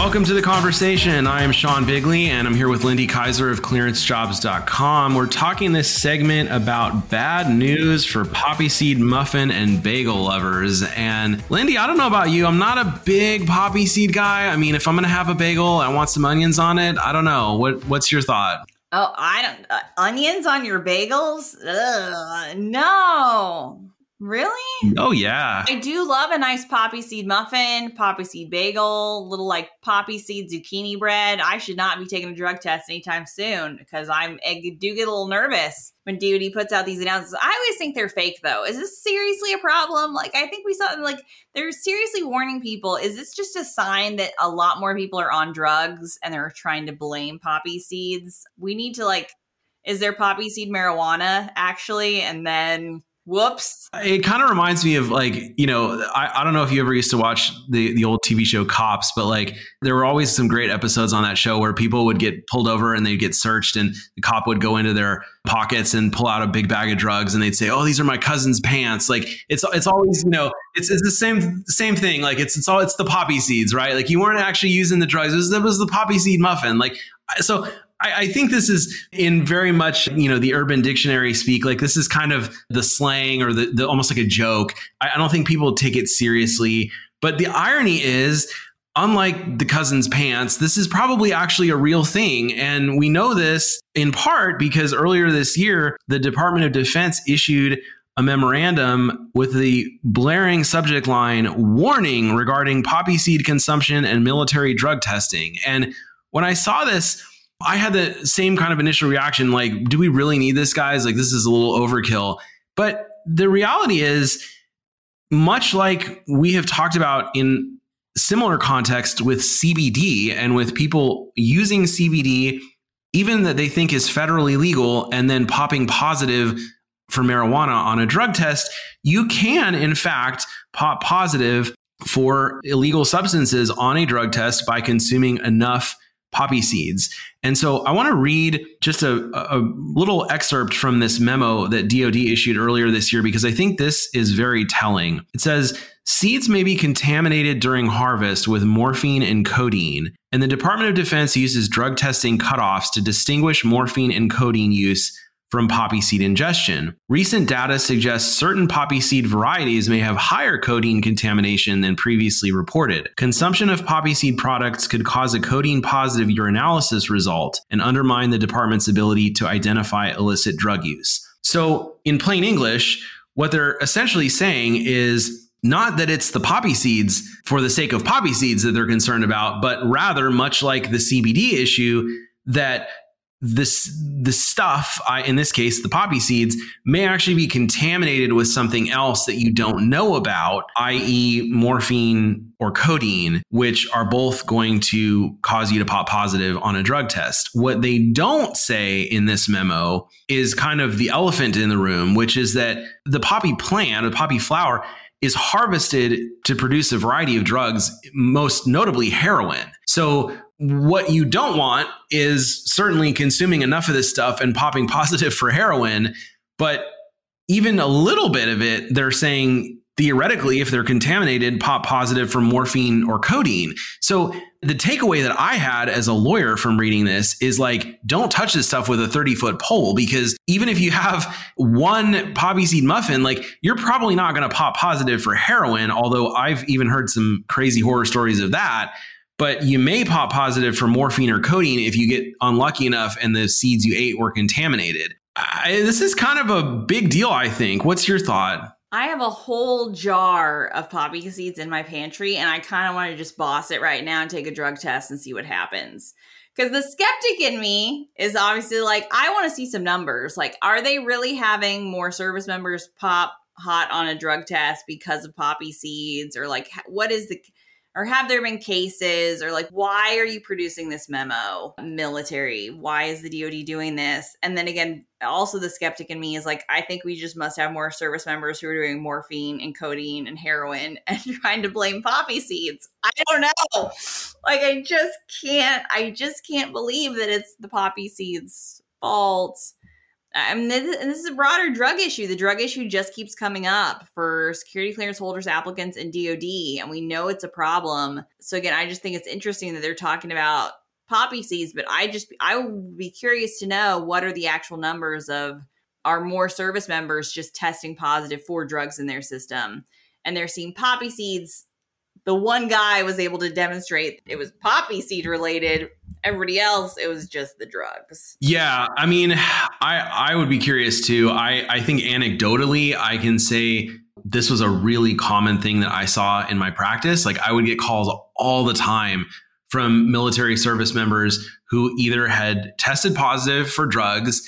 Welcome to the conversation. I am Sean Bigley and I'm here with Lindy Kyzer of clearancejobs.com. We're talking this segment about bad news for poppy seed muffin and bagel lovers. And Lindy, I don't know about you. I'm not a big poppy seed guy. I mean, if I'm going to have a bagel, I want some onions on it. I don't know. What what's your thought? Oh, I don't uh, onions on your bagels? Ugh, no. Really? Oh yeah. I do love a nice poppy seed muffin, poppy seed bagel, little like poppy seed zucchini bread. I should not be taking a drug test anytime soon because I'm I do get a little nervous when DoD puts out these announcements. I always think they're fake though. Is this seriously a problem? Like I think we saw like they're seriously warning people. Is this just a sign that a lot more people are on drugs and they're trying to blame poppy seeds? We need to like is there poppy seed marijuana actually and then Whoops. It kind of reminds me of like, you know, I, I don't know if you ever used to watch the, the old TV show Cops, but like there were always some great episodes on that show where people would get pulled over and they'd get searched and the cop would go into their pockets and pull out a big bag of drugs and they'd say, Oh, these are my cousin's pants. Like it's it's always, you know, it's, it's the same same thing. Like it's it's all it's the poppy seeds, right? Like you weren't actually using the drugs. It was, it was the poppy seed muffin. Like so I, think this is in very much, you know, the urban dictionary speak. Like this is kind of the slang or the, the almost like a joke. I, I don't think people take it seriously. But the irony is, unlike the cousin's pants, this is probably actually a real thing. And we know this in part because earlier this year, the Department of Defense issued a memorandum with the blaring subject line warning regarding poppy seed consumption and military drug testing. And when I saw this, I had the same kind of initial reaction like, do we really need this, guys? Like, this is a little overkill. But the reality is, much like we have talked about in similar context with CBD and with people using CBD, even that they think is federally legal, and then popping positive for marijuana on a drug test, you can, in fact, pop positive for illegal substances on a drug test by consuming enough poppy seeds. And so I want to read just a, a, little excerpt from this memo that DoD issued earlier this year because I think this is very telling. It says, Seeds may be contaminated during harvest with morphine and codeine, and the Department of Defense uses drug testing cutoffs to distinguish morphine and codeine use from poppy seed ingestion. Recent data suggests certain poppy seed varieties may have higher codeine contamination than previously reported. Consumption of poppy seed products could cause a codeine positive urinalysis result and undermine the department's ability to identify illicit drug use. So, in plain English, what they're essentially saying is not that it's the poppy seeds for the sake of poppy seeds that they're concerned about, but rather, much like the CBD issue, that this the stuff I, in this case the poppy seeds may actually be contaminated with something else that you don't know about i.e morphine or codeine which are both going to cause you to pop positive on a drug test. What they don't say in this memo is kind of the elephant in the room which is that the poppy plant the poppy flower is harvested to produce a variety of drugs most notably heroin. So what you don't want is certainly consuming enough of this stuff and popping positive for heroin. But even a little bit of it, they're saying theoretically, if they're contaminated, pop positive for morphine or codeine. So the takeaway that I had as a lawyer from reading this is like, don't touch this stuff with a 30 foot pole because even if you have one poppy seed muffin, like you're probably not going to pop positive for heroin. Although I've even heard some crazy horror stories of that but you may pop positive for morphine or codeine if you get unlucky enough and the seeds you ate were contaminated. I, this is kind of a big deal, I think. What's your thought? I have a whole jar of poppy seeds in my pantry, and I kind of want to just boss it right now and take a drug test and see what happens. Because the skeptic in me is obviously like, I want to see some numbers. Like, are they really having more service members pop hot on a drug test because of poppy seeds? Or like, what is the or have there been cases or like why are you producing this memo? Military why is the dod doing this? And then again also the skeptic in me is like i think we just must have more service members who are doing morphine and codeine and heroin and trying to blame poppy seeds. I don't know. Like i just can't i just can't believe that it's the poppy seeds fault I mean, this, this is a broader drug issue. The drug issue just keeps coming up for security clearance holders, applicants, and DoD, and we know it's a problem. So again, I just think it's interesting that they're talking about poppy seeds, but I just I would be curious to know what are the actual numbers of are more service members just testing positive for drugs in their system, and they're seeing poppy seeds. The one guy was able to demonstrate it was poppy seed related everybody else it was just the drugs yeah i mean i i would be curious too i i think anecdotally i can say this was a really common thing that i saw in my practice like i would get calls all the time from military service members who either had tested positive for drugs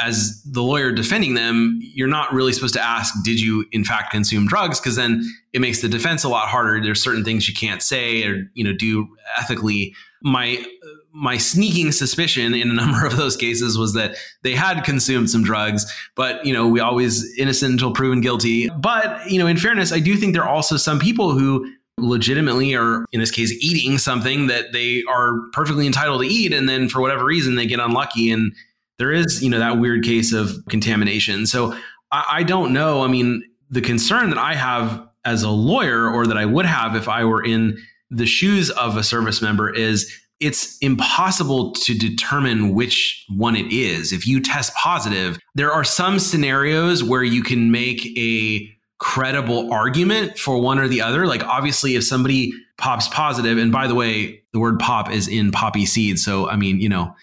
as the lawyer defending them, you're not really supposed to ask, did you in fact consume drugs? Because then it makes the defense a lot harder. There's certain things you can't say or you know do ethically. My my sneaking suspicion in a number of those cases was that they had consumed some drugs, but you know, we always innocent until proven guilty. But, you know, in fairness, I do think there are also some people who legitimately are in this case eating something that they are perfectly entitled to eat and then for whatever reason they get unlucky and there is, you know, that weird case of contamination. So I, I don't know. I mean, the concern that I have as a lawyer or that I would have if I were in the shoes of a service member is it's impossible to determine which one it is. If you test positive, there are some scenarios where you can make a credible argument for one or the other. Like, obviously, if somebody pops positive, and by the way, the word pop is in poppy seed. So, I mean, you know,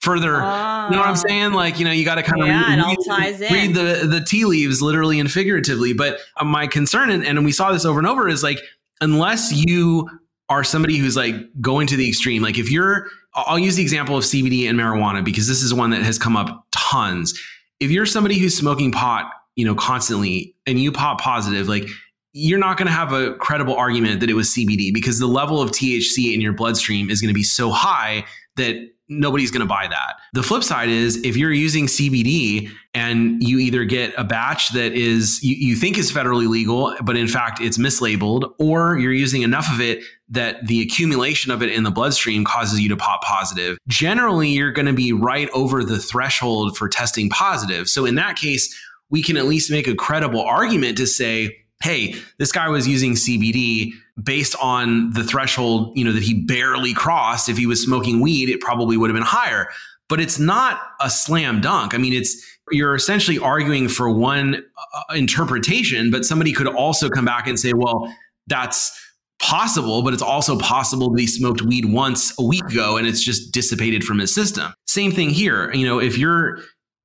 further, oh. you know what I'm ah. saying? Like, you know, you got to kind of yeah, read, read, the, the tea leaves literally and figuratively. But uh, my concern, and, and we saw this over and over, is like, unless you are somebody who's like going to the extreme. Like if you're, I'll use the example of CBD and marijuana because this is one that has come up tons. If you're somebody who's smoking pot, you know, constantly and you pop positive, like you're not going to have a credible argument that it was CBD because the level of THC in your bloodstream is going to be so high that nobody's going to buy that. The flip side is if you're using CBD and you either get a batch that is you, you, think is federally legal, but in fact it's mislabeled, or you're using enough of it that the accumulation of it in the bloodstream causes you to pop positive. Generally, you're going to be right over the threshold for testing positive. So in that case, we can at least make a credible argument to say, hey, this guy was using CBD based on the threshold, you know, that he barely crossed. If he was smoking weed, it probably would have been higher. But it's not a slam dunk. I mean, it's you're essentially arguing for one uh, interpretation, but somebody could also come back and say, well, that's possible, but it's also possible that he smoked weed once a week ago and it's just dissipated from his system. Same thing here. You know, if you're,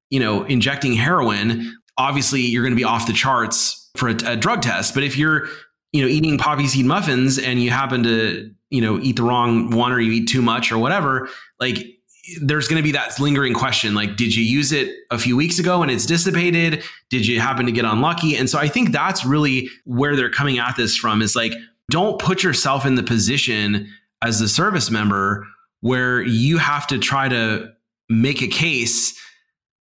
you know, injecting heroin, obviously you're going to be off the charts for a, a drug test. But if you're you know, eating poppy seed muffins and you happen to, you know, eat the wrong one or you eat too much or whatever, like there's going to be that lingering question like did you use it a few weeks ago and it's dissipated did you happen to get unlucky and so i think that's really where they're coming at this from is like don't put yourself in the position as a service member where you have to try to make a case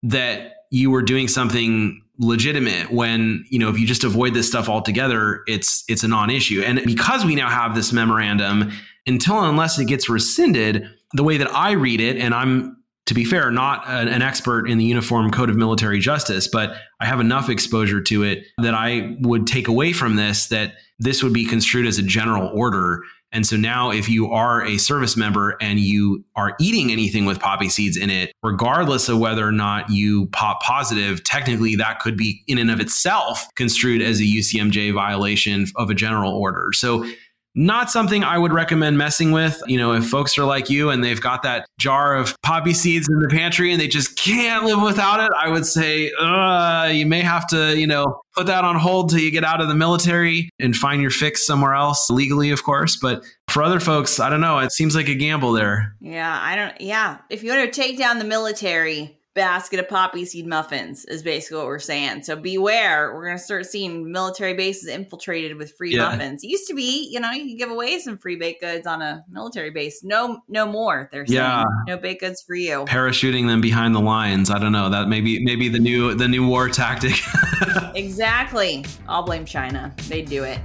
that you were doing something legitimate when you know if you just avoid this stuff altogether it's it's a non-issue. And because we now have this memorandum until unless it gets rescinded the way that i read it and i'm to be fair not an, an expert in the uniform code of military justice but i have enough exposure to it that i would take away from this that this would be construed as a general order and so now, if you are a service member and you are eating anything with poppy seeds in it, regardless of whether or not you pop positive, technically that could be in and of itself construed as a UCMJ violation of a general order. So not something I would recommend messing with. You know, if folks are like you and they've got that jar of poppy seeds in the pantry and they just can't live without it, I would say uh, you may have to, you know, put that on hold till you get out of the military and find your fix somewhere else legally, of course. But for other folks, I don't know. It seems like a gamble there. Yeah, I don't. Yeah, if you want to take down the military, basket of poppy seed muffins is basically what we're saying. So beware, we're gonna start seeing military bases infiltrated with free Yeah. muffins. It used to be, you know, you could give away some free baked goods on a military base. No, no more. They're saying Yeah. no baked goods for you. Parachuting them behind the lines. I don't know. That maybe maybe the new the new war tactic. Exactly. I'll blame China. They do it.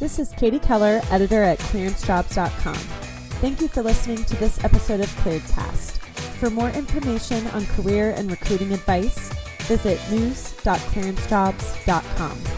This is Katie Keller, editor at clearancejobs.com. Thank you for listening to this episode of ClearedCast. For more information on career and recruiting advice, visit news.clearancejobs.com.